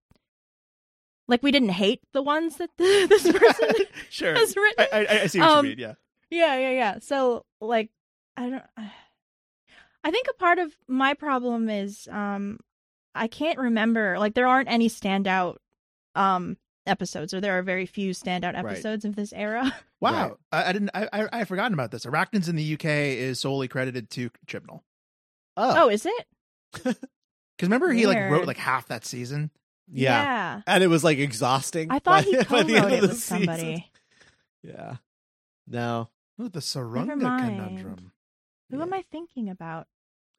like we didn't hate the ones that (laughs) this person (laughs) sure. has written. I, I, I see what Um, you mean. Yeah. Yeah, yeah, yeah. So like I don't (sighs) I think a part of my problem is um I can't remember like there aren't any standout um episodes or there are very few standout Right. episodes of this era. (laughs) Wow. Right. I, I didn't. I, I I had forgotten about this. Arachnids in the UK is solely credited to Chibnall Oh, Oh, is it? because remember he like wrote like half that season. Yeah. And it was like exhausting. I (laughs) thought by- he by the end co-wrote of it the with season. somebody. Yeah. No. Ooh, the Sarunga mind. conundrum. Who Yeah. am I thinking about?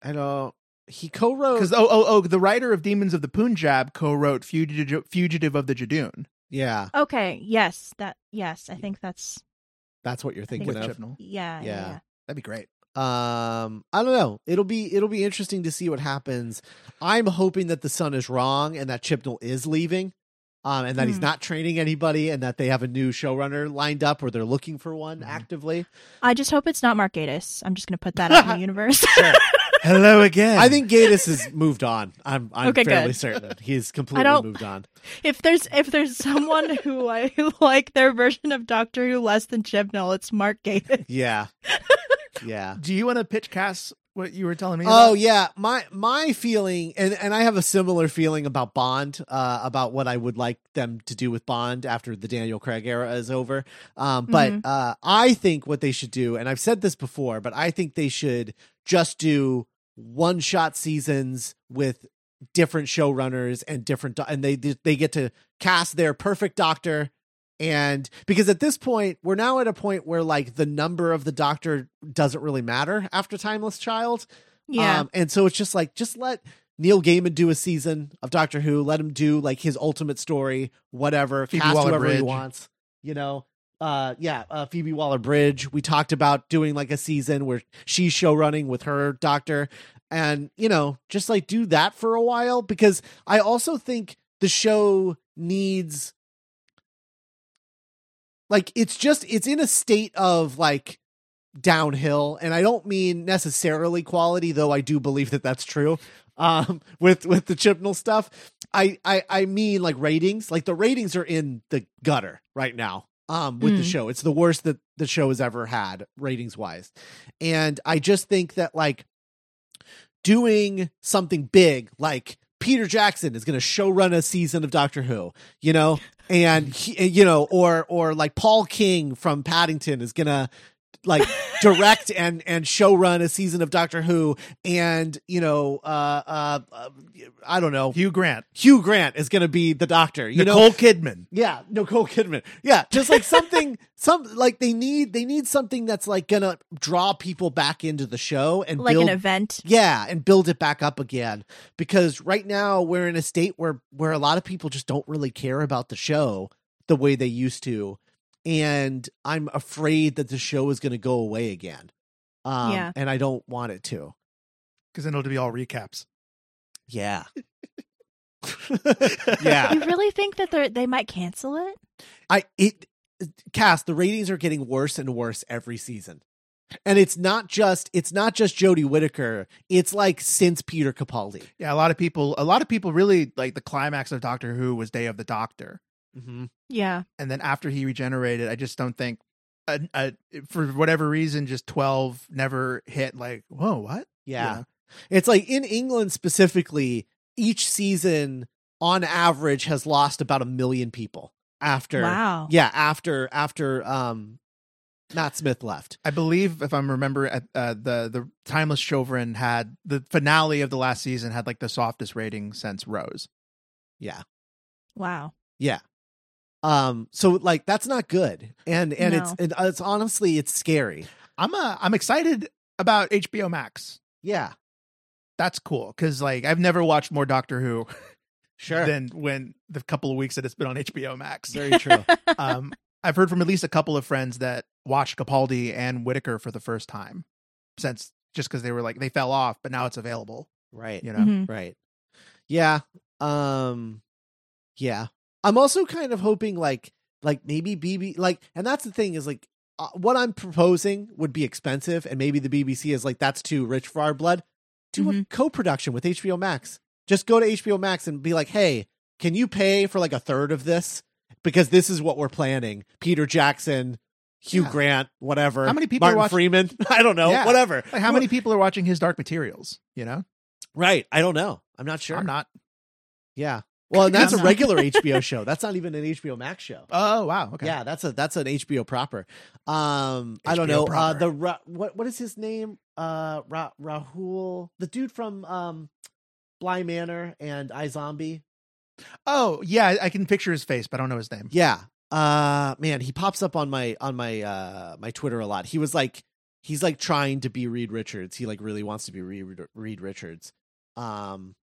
I don't. He co-wrote Because oh oh oh, the writer of Demons of the Punjab co-wrote Fugitive Fugitive of the Judoon. Yeah, Okay, yes, that yes, I think that's that's what you're thinking With of. Chibnall. yeah, yeah. Yeah. yeah. That'd be great. Um, I don't know. It'll be it'll be interesting to see what happens. I'm hoping that the sun is wrong and that Chibnall is leaving, um, and that he's Hmm. not training anybody, and that they have a new showrunner lined up or they're looking for one Mhm. actively. I just hope it's not Mark Gatiss. I'm just gonna put that out in the (laughs) universe. Hello again. (laughs) I think Gatiss has moved on. I'm I'm Okay, fairly good. certain he's completely moved on. (laughs) if there's if there's someone who I like their version of Doctor Who less than Chibnall, it's Mark Gatiss. Yeah, yeah. Do you want to pitch Cass what you were telling me? Oh about? yeah, my my feeling, and and I have a similar feeling about Bond, uh, about what I would like them to do with Bond after the Daniel Craig era is over. Um, but Mhm. uh, I think what they should do, and I've said this before, but I think they should just do one shot seasons with different showrunners and different, do- and they they get to cast their perfect doctor. And because at this point, we're now at a point where like the number of the doctor doesn't really matter after Timeless Child. Yeah. Um, and so it's just like, just let Neil Gaiman do a season of Doctor Who. Let him do like his ultimate story, whatever. Phoebe cast whoever he wants. You know, uh, yeah, uh, Phoebe Waller Bridge. We talked about doing like a season where she's show running with her doctor, and you know, just like do that for a while because I also think the show needs like it's just it's in a state of like downhill and i don't mean necessarily quality though i do believe that that's true um (laughs) with with the chibnall stuff. I i i mean like ratings like the ratings are in the gutter right now um with the Mm. show. It's the worst that the show has ever had ratings wise and i just think that like doing something big like Peter Jackson is going to show run a season of Doctor Who, you know, and he, you know, or or like Paul King from Paddington is to like (laughs) direct and and show run a season of Doctor Who, and you know, uh, uh, uh I don't know, Hugh Grant, Hugh Grant is going to be the Doctor, you know, Nicole Kidman. yeah, Nicole Kidman. Yeah, just like something, (laughs) some like they need they need something that's like gonna draw people back into the show and like build, an event. yeah, and build it back up again. Because right now we're in a state where where a lot of people just don't really care about the show the way they used to, and I'm afraid that the show is gonna go away again. Um, Yeah. and I don't want it to. Because then it'll be all recaps. Yeah. (laughs) yeah. You really think that they they might cancel it? I it cast the ratings are getting worse and worse every season. And it's not just it's not just Jodie Whittaker. It's like since Peter Capaldi. Yeah, a lot of people, a lot of people really like the climax of Doctor Who was Day of the Doctor, Mm-hmm. Yeah. and then after he regenerated, I just don't think, uh, uh, for whatever reason, just twelve never hit. Like, whoa, what? Yeah. Yeah. It's like in England specifically, each season on average has lost about a million people after Wow. yeah, after after um Matt Smith left. I believe, if I'm remember, at uh, the the Timeless Children had the finale of the last season had like the softest rating since Rose. Yeah. Wow. Yeah. Um so like that's not good. And and it's No. it, it's honestly it's scary. I'm uh, I'm excited about HBO Max. Yeah. That's cool because like I've never watched more Doctor Who Sure. than when the couple of weeks that it's been on HBO Max. Very true. (laughs) um, I've heard from at least a couple of friends that watched Capaldi and Whittaker for the first time since just because they were like they fell off, but now it's available. right. You know, Mhm. Right. Yeah. Um yeah. I'm also kind of hoping like like maybe BB like and that's the thing is like uh, what I'm proposing would be expensive and maybe the BBC is like that's too rich for our blood. Do a Mhm. co-production with HBO Max. Just go to HBO Max and be like, "Hey, can you pay for like a third of this because this is what we're planning." Peter Jackson, Hugh Yeah. Grant, whatever. How many people are Martin watching- Freeman? (laughs) I don't know. Yeah. Whatever. like how many people are watching his Dark Materials? You know, Right. I don't know. I'm not sure. I'm not. Yeah. Well, and that's a regular HBO show. That's not even an HBO Max show. (laughs) Oh wow, okay. Yeah, that's a that's an HBO proper. Um, I don't know. Uh, the Ra- what what is his name? Uh, Ra- Rahul, the dude from um, Bly Manor and I Zombie. Oh yeah, I- I can picture his face, but I don't know his name. Yeah. Uh, man, he pops up on my on my uh my Twitter a lot. He was like he's like trying to be Reed Richards. He like really wants to be Reed, Reed Richards. Um,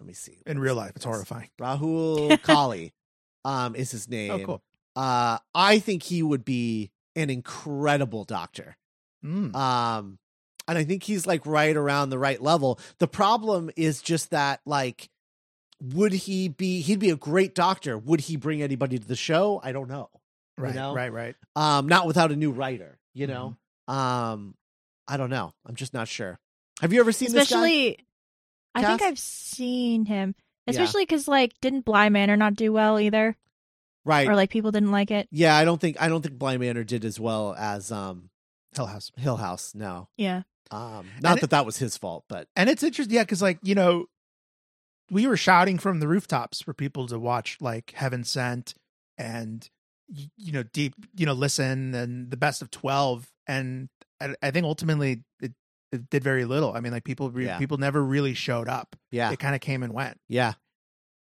let me see. In real life, it's horrifying. (laughs) Rahul (laughs) Kohli, um, is his name. Oh, cool. Uh, I think he would be an incredible doctor. Mm. Um, and I think he's like right around the right level. The problem is just that like would he be he'd be a great doctor. Would he bring anybody to the show? I don't know. you right, know? right, right. Um not without a new writer, you know. Um I don't know. I'm just not sure. Have you ever seen Especially, I think I've seen him. Especially because like didn't Bly Manor not do well either. Right. or like people didn't like it. yeah, I don't think I don't think Bly Manor did as well as um Hell House. Hill House. No. Yeah, Um not And that that was his fault, but And it's interesting, yeah, because like you know, we were shouting from the rooftops for people to watch like Heaven Sent and you know deep, you know, listen and the best of twelve, and I, I think ultimately it, it did very little. I mean, like people re- Yeah. people never really showed up. yeah. It kind of came and went, Yeah.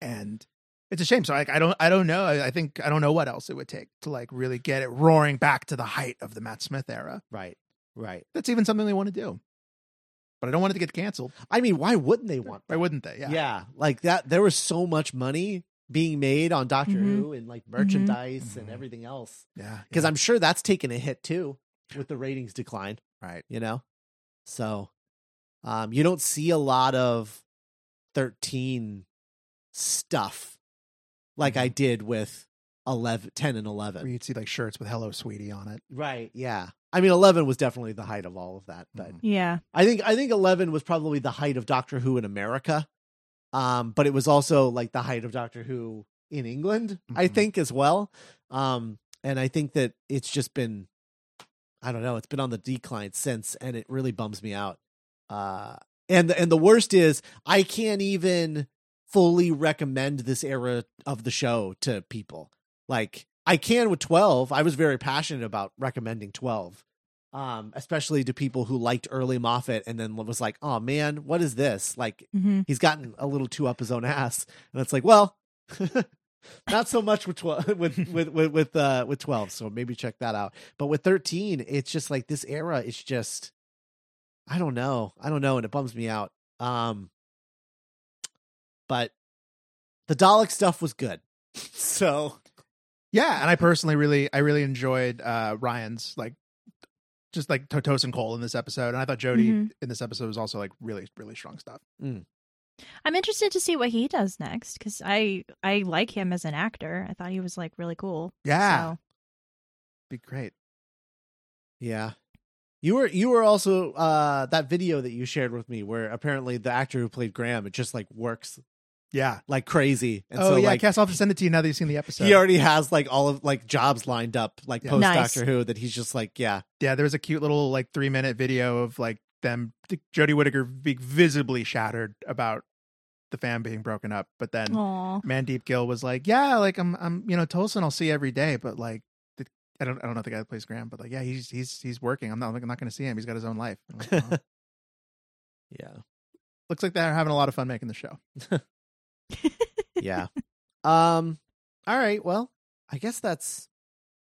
and it's a shame. So like I don't I don't know. I, I think I don't know what else it would take to like really get it roaring back to the height of the Matt Smith era. Right. Right. That's even something they want to do. But I don't want it to get canceled. I mean, why wouldn't they want Why wouldn't they? Yeah. Yeah. like that. There was so much money being made on Doctor Mhm. Who and like merchandise and Mhm. everything else. Yeah. Because. I'm sure that's taken a hit too with the ratings decline. right. You know, so um, you don't see a lot of thirteen stuff like I did with 11, 10 and Where eleven. you'd see like shirts with "Hello, Sweetie" on it. Right. Yeah. I mean, eleven was definitely the height of all of that, but Mhm. yeah. I think I think eleven was probably the height of Doctor Who in America, um, but it was also like the height of Doctor Who in England, I Mhm. think as well. Um, and I think that it's just been, I don't know, it's been on the decline since, and it really bums me out. Uh, and the, and the worst is I can't even fully recommend this era of the show to people. Like I can with twelve. I was very passionate about recommending twelve um, especially to people who liked early Moffat and then was like, "Oh man, what is this?" Like hmm he's gotten a little too up his own ass, and it's like, well, (laughs) not so much with twelve (laughs) with with with with uh with twelve. So maybe check that out. But with thirteen, it's just like this era is just, I don't know, I don't know, and it bums me out. Um, but the Dalek stuff was good, (laughs) so Yeah, and I personally really, I really enjoyed uh Ryan's like, just like Tosin Cole in this episode, and I thought Jodie Mhm. in this episode was also like really, really strong stuff. I'm interested to see what he does next because I I like him as an actor. I thought he was like really cool. Yeah, So be great. Yeah. You were you were also uh that video that you shared with me where apparently the actor who played Graham it just like works Yeah. like crazy. And oh so yeah, like Cass, I'll have to send it to you now that you've seen the episode. he already has like all of like jobs lined up like Yeah. post Nice. Doctor Who that he's just like, yeah. yeah, there was a cute little like three minute video of like them Jodie Whittaker being visibly shattered about the fan being broken up, but then Aw. Mandeep Gill was like, "Yeah, like I'm, I'm, you know, Tosin I'll see every day, but like, the, I don't, I don't know the guy that plays Graham, but like, yeah, he's, he's, he's working. I'm not, I'm not going to see him. He's got his own life. Like, "Oh." (laughs) Yeah. Looks like they're having a lot of fun making the show. (laughs) Yeah. um all right, well, I guess that's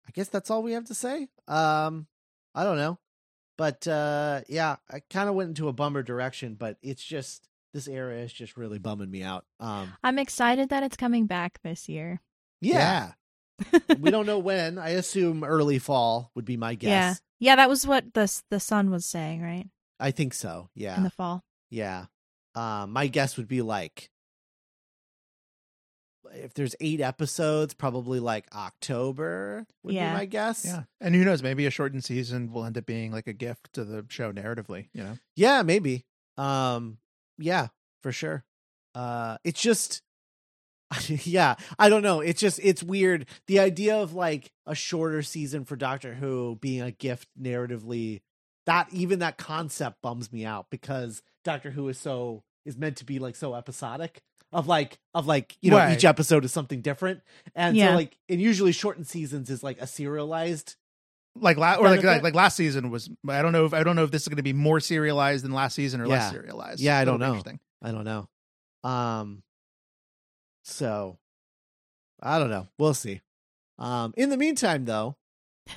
I guess that's all we have to say. Um I don't know. But uh yeah, I kind of went into a bummer direction, but it's just this era is just really bumming me out. Um I'm excited that it's coming back this year. yeah. we don't (laughs) know when. I assume early fall would be my guess. Yeah. Yeah, that was what the the sun was saying, right? I think so. Yeah. In the fall. yeah. Um my guess would be like if there's 8 episodes, probably like October would Yeah. be my guess. Yeah. And who knows, maybe a shortened season will end up being like a gift to the show narratively, you know? Yeah, maybe. Um yeah, for sure. Uh it's just (laughs) yeah, I don't know. It's just it's weird. The idea of like a shorter season for Doctor Who being a gift narratively that even that concept bums me out because Doctor Who is so is meant to be like so episodic of like of like you know Right. each episode is something different and Yeah. so like and usually shortened seasons is like a serialized Like, la- or like, like, like last season was, I don't know if, I don't know if this is going to be more serialized than last season or less Yeah. serialized. Yeah, I That'll don't know. interesting. I don't know. Um so I don't know. We'll see. Um in the meantime though,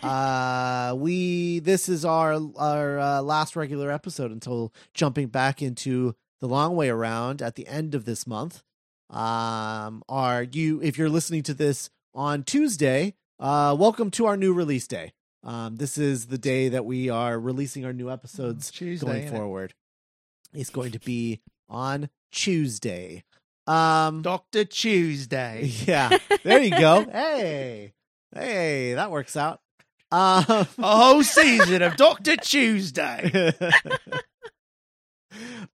uh, we this is our our uh, last regular episode until jumping back into the long way around at the end of this month. Um, are you if you're listening to this on Tuesday? Uh, welcome to our new release day. Um, this is the day that we are releasing our new episodes Tuesday, going ain't it? forward. It's going to be on Tuesday. Um, Doctor Tuesday. (laughs) yeah, there you go. hey, hey, that works out. Um, A whole season of Doctor Tuesday. (laughs)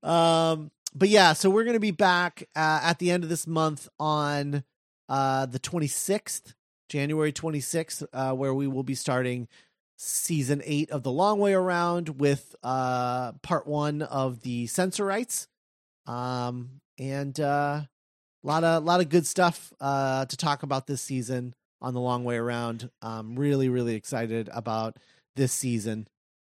um, but yeah, so we're gonna be back uh, at the end of this month on uh the 26th, January 26th, uh, where we will be starting season eight of the long way around with uh part one of the Sensorites. Um, and uh, a lot of lot of good stuff uh to talk about this season on the long way around. I'm really really excited about this season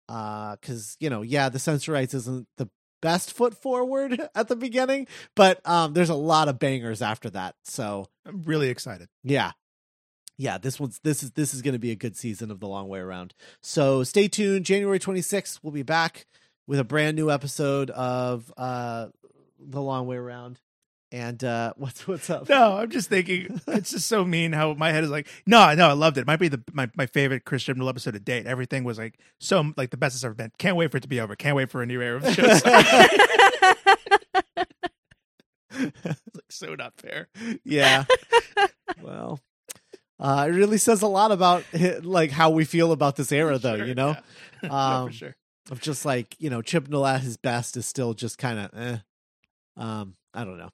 uh because you know yeah the Sensorites isn't the best foot forward (laughs) at the beginning but um there's a lot of bangers after that so I'm really excited. yeah. Yeah this one's this is this is going to be a good season of the long way around. So stay tuned. January 26th we'll be back with a brand new episode of uh the long way around and uh (laughs) what's what's up No, I'm just thinking it's just so mean how my head is like, no, no, I loved it. It might be the my, my favorite Chris Chibnall episode to date. Everything was like so like the best it's ever been. Can't wait for it to be over. Can't wait for a new era of the show. (laughs) it's like so not fair. yeah well uh it really says a lot about like how we feel about this era though Sure, you know yeah. (laughs) No, Um, for sure. of just like you know Chibnall at his best is still just kind of eh. um I don't know.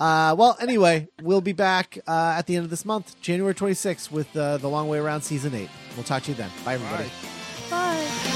Uh, well, anyway, we'll be back uh, at the end of this month, January 26th, with uh, the Long Way Around Season 8. We'll talk to you then. Bye, everybody. Bye. Bye.